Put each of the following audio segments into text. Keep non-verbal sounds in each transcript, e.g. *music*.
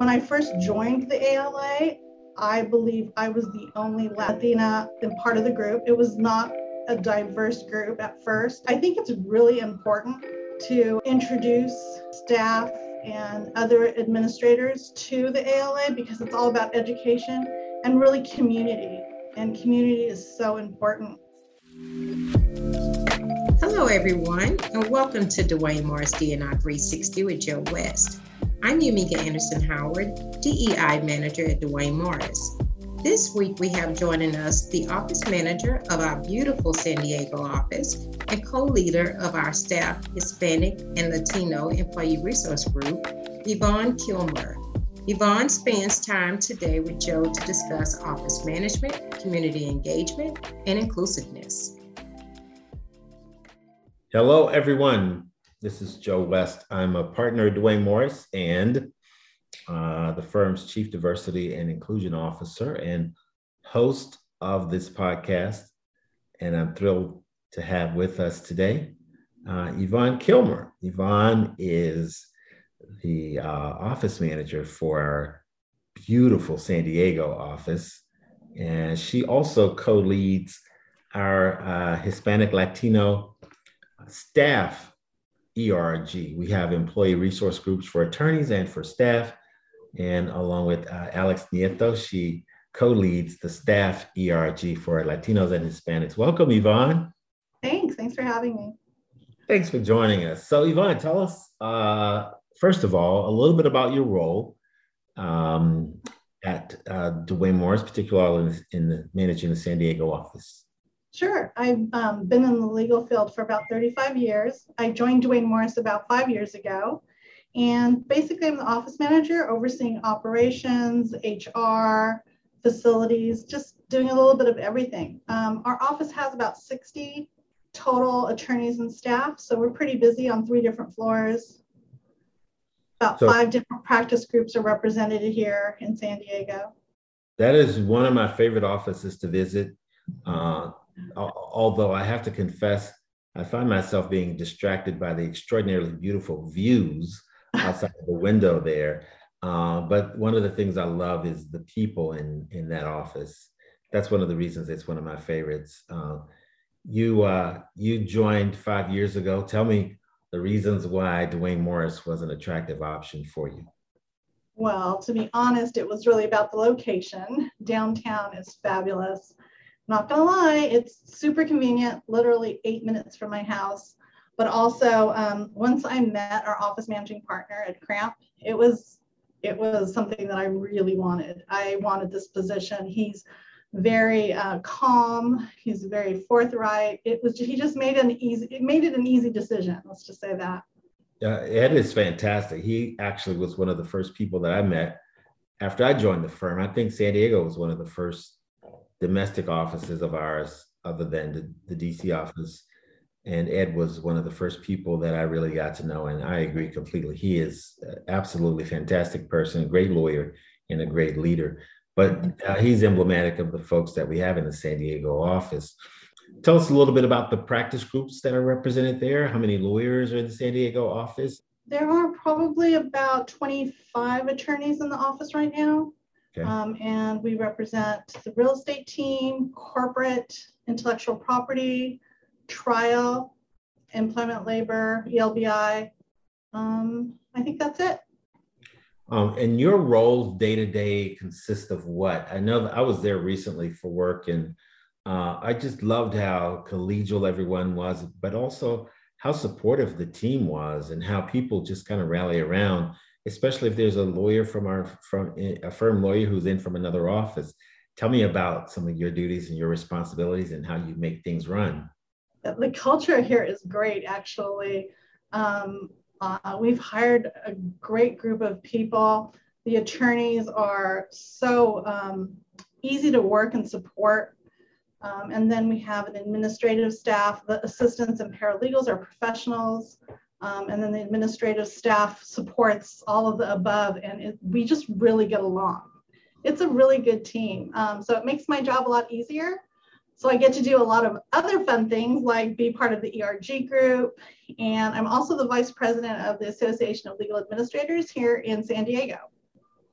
When I first joined the ALA, I believe I was the only Latina in part of the group. It was not a diverse group at first. I think it's really important to introduce staff and other administrators to the ALA because it's all about education and really community. And community is so important. Hello, everyone, and welcome to Duane Morris DNI 360 with Joe West. I'm Yamika Anderson Howard, DEI Manager at Duane Morris. This week, we have joining us the Office Manager of our beautiful San Diego office and co leader of our staff Hispanic and Latino Employee Resource Group, Yvonne Kilmer. Yvonne spends time today with Joe to discuss office management, community engagement, and inclusiveness. Hello, everyone. This is Joe West. I'm a partner at Duane Morris and uh, the firm's Chief Diversity and Inclusion Officer and host of this podcast. And I'm thrilled to have with us today uh, Yvonne Kilmer. Yvonne is the uh, office manager for our beautiful San Diego office. And she also co leads our uh, Hispanic Latino staff ERG. We have employee resource groups for attorneys and for staff. And along with uh, Alex Nieto, she co leads the staff ERG for Latinos and Hispanics. Welcome, Yvonne. Thanks. Thanks for having me. Thanks for joining us. So, Yvonne, tell us, uh, first of all, a little bit about your role um, at uh, Duane Morris, particularly in, in the, managing the San Diego office. Sure. I've um, been in the legal field for about 35 years. I joined Duane Morris about five years ago. And basically, I'm the office manager overseeing operations, HR, facilities, just doing a little bit of everything. Um, our office has about 60 total attorneys and staff. So we're pretty busy on three different floors. About so, five different practice groups are represented here in San Diego. That is one of my favorite offices to visit. Uh, although I have to confess, I find myself being distracted by the extraordinarily beautiful views outside the window there. Uh, but one of the things I love is the people in in that office. That's one of the reasons it's one of my favorites. Uh, you uh, you joined five years ago. Tell me the reasons why Duane Morris was an attractive option for you. Well, to be honest, it was really about the location. Downtown is fabulous not gonna lie, it's super convenient, literally eight minutes from my house. But also, um, once I met our office managing partner at Cramp, it was it was something that I really wanted. I wanted this position. He's very uh, calm. He's very forthright. It was he just made an easy it made it an easy decision. Let's just say that. Yeah, Ed is fantastic. He actually was one of the first people that I met after I joined the firm. I think San Diego was one of the first domestic offices of ours other than the, the DC office. And Ed was one of the first people that I really got to know. And I agree completely. He is absolutely fantastic person, great lawyer, and a great leader. But uh, he's emblematic of the folks that we have in the San Diego office. Tell us a little bit about the practice groups that are represented there. How many lawyers are in the San Diego office? There are probably about 25 attorneys in the office right now. Okay. Um, and we represent the real estate team, corporate, intellectual property, trial, employment labor, ELBI. Um, I think that's it. Um, and your roles day to day consist of what? I know that I was there recently for work, and uh, I just loved how collegial everyone was, but also how supportive the team was, and how people just kind of rally around especially if there's a lawyer from our from a firm lawyer who's in from another office. Tell me about some of your duties and your responsibilities and how you make things run. The culture here is great, actually. Um, uh, we've hired a great group of people. The attorneys are so um, easy to work and support. Um, and then we have an administrative staff. The assistants and paralegals are professionals. Um, and then the administrative staff supports all of the above, and it, we just really get along. It's a really good team. Um, so it makes my job a lot easier. So I get to do a lot of other fun things like be part of the ERG group. And I'm also the vice president of the Association of Legal Administrators here in San Diego.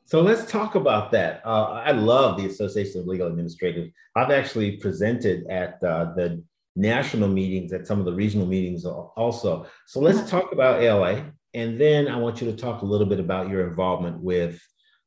So let's talk about that. Uh, I love the Association of Legal Administrators. I've actually presented at uh, the national meetings, at some of the regional meetings also. So let's talk about ALA. And then I want you to talk a little bit about your involvement with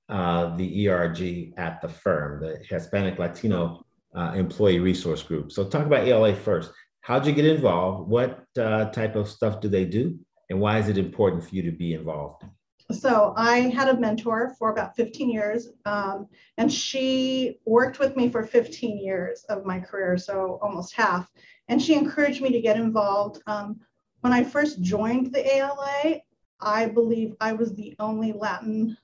uh, the ERG at the firm, the Hispanic Latino uh, Employee Resource Group. So talk about ALA first. How'd you get involved? What uh, type of stuff do they do? And why is it important for you to be involved? So I had a mentor for about 15 years, um, and she worked with me for 15 years of my career, so almost half. And she encouraged me to get involved. Um, when I first joined the ALA, I believe I was the only Latin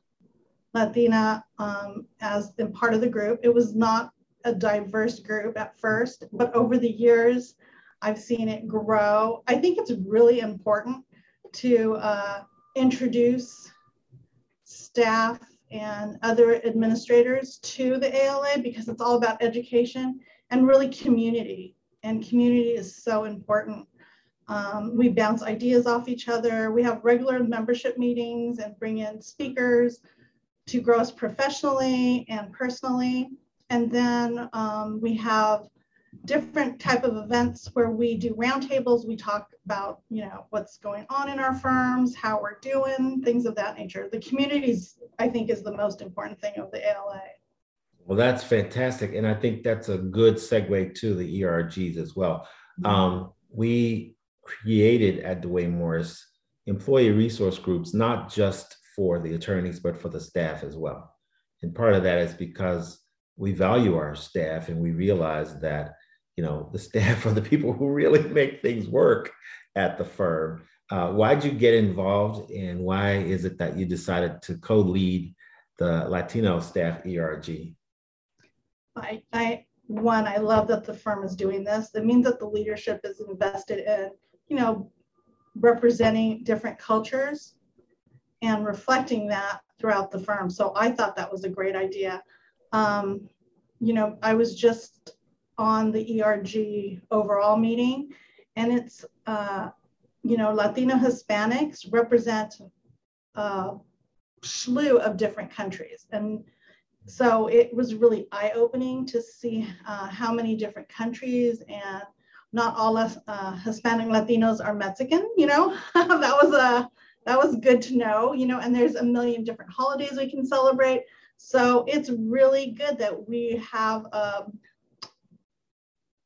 Latina um, as in part of the group. It was not a diverse group at first, but over the years, I've seen it grow. I think it's really important to uh, introduce staff and other administrators to the ALA because it's all about education and really community. And community is so important. Um, we bounce ideas off each other. We have regular membership meetings and bring in speakers to grow us professionally and personally. And then um, we have different type of events where we do roundtables. We talk about, you know, what's going on in our firms, how we're doing, things of that nature. The communities, I think, is the most important thing of the ALA. Well, that's fantastic. And I think that's a good segue to the ERGs as well. Mm-hmm. Um, we created at Duane Morris employee resource groups, not just for the attorneys, but for the staff as well. And part of that is because we value our staff and we realize that you know the staff *laughs* are the people who really make things work at the firm. Uh, why'd you get involved and why is it that you decided to co-lead the latino staff erg I, I one i love that the firm is doing this. It means that the leadership is invested in you know representing different cultures and reflecting that throughout the firm. So i thought that was a great idea. Um, you know i was just on the ERG overall meeting. And it's, uh, you know, Latino Hispanics represent a slew of different countries. And so it was really eye opening to see uh, how many different countries and not all uh, Hispanic Latinos are Mexican, you know, *laughs* that was a, that was good to know, you know, and there's a million different holidays we can celebrate. So it's really good that we have um,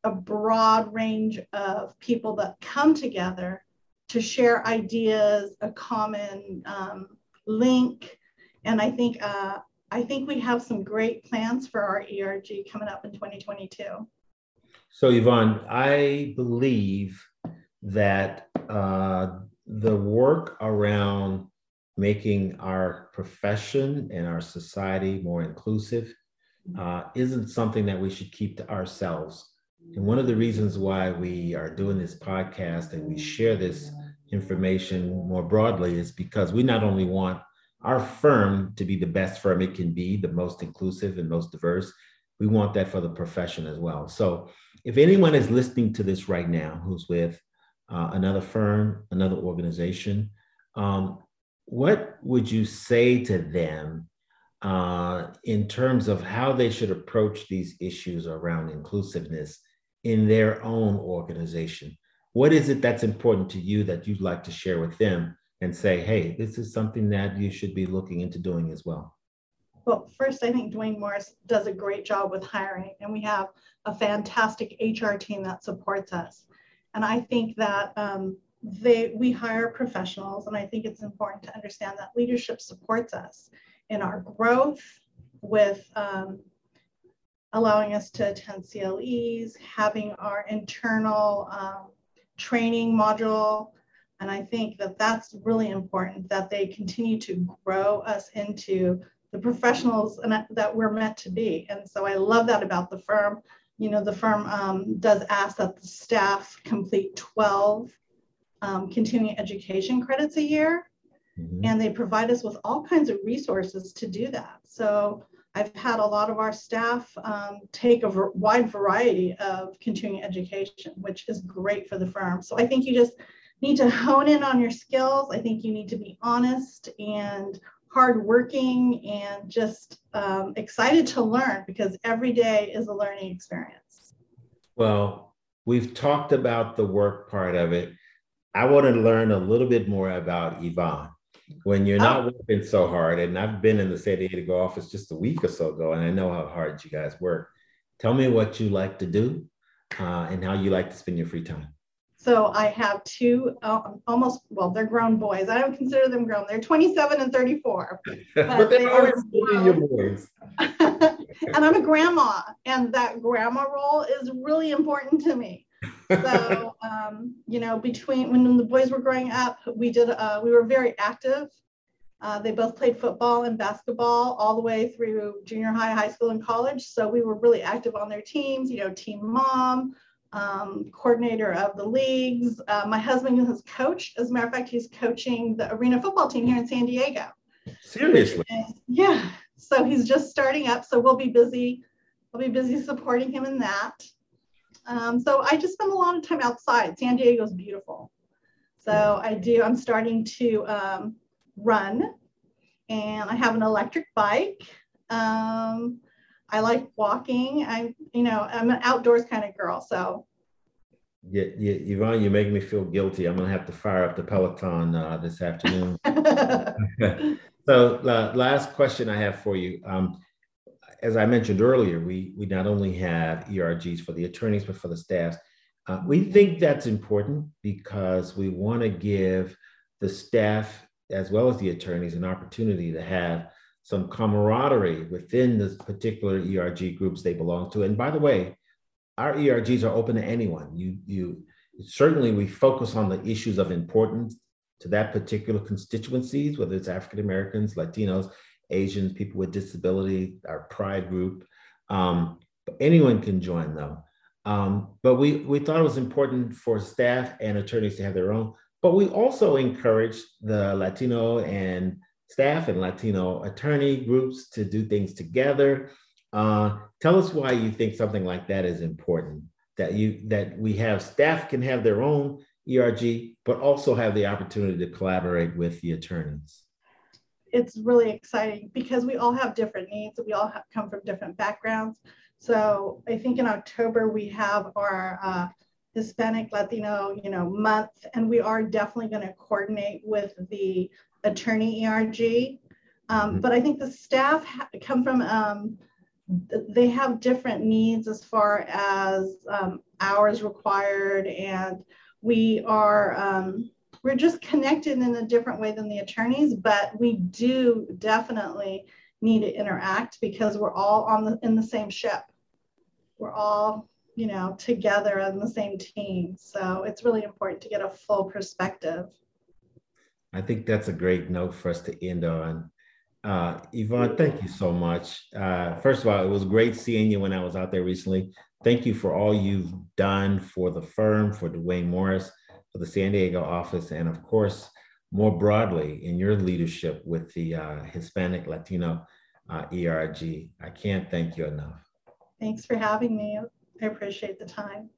a broad range of people that come together to share ideas, a common um, link. And I think, uh, I think we have some great plans for our ERG coming up in 2022. So Yvonne, I believe that uh, the work around making our profession and our society more inclusive uh, isn't something that we should keep to ourselves. And one of the reasons why we are doing this podcast and we share this information more broadly is because we not only want our firm to be the best firm it can be, the most inclusive and most diverse, we want that for the profession as well. So if anyone is listening to this right now who's with uh, another firm, another organization, um, what would you say to them uh, in terms of how they should approach these issues around inclusiveness in their own organization? What is it that's important to you that you'd like to share with them and say, hey, this is something that you should be looking into doing as well? Well, first, I think Duane Morris does a great job with hiring, and we have a fantastic HR team that supports us. And I think that um, they we hire professionals, and I think it's important to understand that leadership supports us in our growth with um, allowing us to attend CLEs, having our internal um, training module. And I think that that's really important that they continue to grow us into the professionals that we're meant to be. And so I love that about the firm. You know, the firm um, does ask that the staff complete 12 um, continuing education credits a year. Mm-hmm. And they provide us with all kinds of resources to do that. So I've had a lot of our staff um, take a wide variety of continuing education, which is great for the firm. So I think you just need to hone in on your skills. I think you need to be honest and hardworking and just um, excited to learn because every day is a learning experience. Well, we've talked about the work part of it. I want to learn a little bit more about Yvonne. When you're not oh. working so hard, and I've been in the San Diego office just a week or so ago, and I know how hard you guys work. Tell me what you like to do uh, and how you like to spend your free time. So I have two uh, almost, well, they're grown boys. I don't consider them grown. They're 27 and 34. *laughs* But, but they are your boys. *laughs* and I'm a grandma, and that grandma role is really important to me. So, um, you know, between when the boys were growing up, we did, uh, we were very active. Uh, they both played football and basketball all the way through junior high, high school, and college. So we were really active on their teams, you know, team mom, um, coordinator of the leagues. Uh, my husband has coached. As a matter of fact, he's coaching the arena football team here in San Diego. Seriously? yeah. So he's just starting up. So we'll be busy. I'll be busy supporting him in that. Um, so I just spend a lot of time outside. San Diego is beautiful. So I do. I'm starting to um, run, and I have an electric bike. Um, I like walking. I'm, you know, I'm an outdoors kind of girl. So. Yeah, yeah, Yvonne, you make me feel guilty. I'm gonna have to fire up the Peloton uh, this afternoon. *laughs* *laughs* so, uh, last question I have for you. Um, as I mentioned earlier, we we not only have ERGs for the attorneys, but for the staff. Uh, we think that's important because we want to give the staff as well as the attorneys an opportunity to have some camaraderie within the particular ERG groups they belong to. And by the way, our ERGs are open to anyone. You, you certainly we focus on the issues of importance to that particular constituencies, whether it's African Americans, Latinos, Asians, people with disability, our pride group. Um, anyone can join them. Um, but we, we thought it was important for staff and attorneys to have their own. But we also encourage the Latino and staff and Latino attorney groups to do things together. Uh, tell us why you think something like that is important. That you that we have staff can have their own ERG, but also have the opportunity to collaborate with the attorneys. It's really exciting because we all have different needs. We all have, come from different backgrounds. So I think in October we have our uh, Hispanic Latino, you know, month, and we are definitely going to coordinate with the attorney ERG. Um, mm-hmm. But I think the staff come from, um, they have different needs as far as um, hours required, and we are, um, we're just connected in a different way than the attorneys, but we do definitely need to interact because we're all on the in the same ship. We're all you know together on the same team so it's really important to get a full perspective I think that's a great note for us to end on. Uh, Yvonne, thank you so much. Uh, first of all, it was great seeing you when I was out there recently. Thank you for all you've done for the firm, for Duane Morris, for the San Diego office, and of course, more broadly in your leadership with the uh, Hispanic Latino uh, ERG. I can't thank you enough. Thanks for having me. I appreciate the time.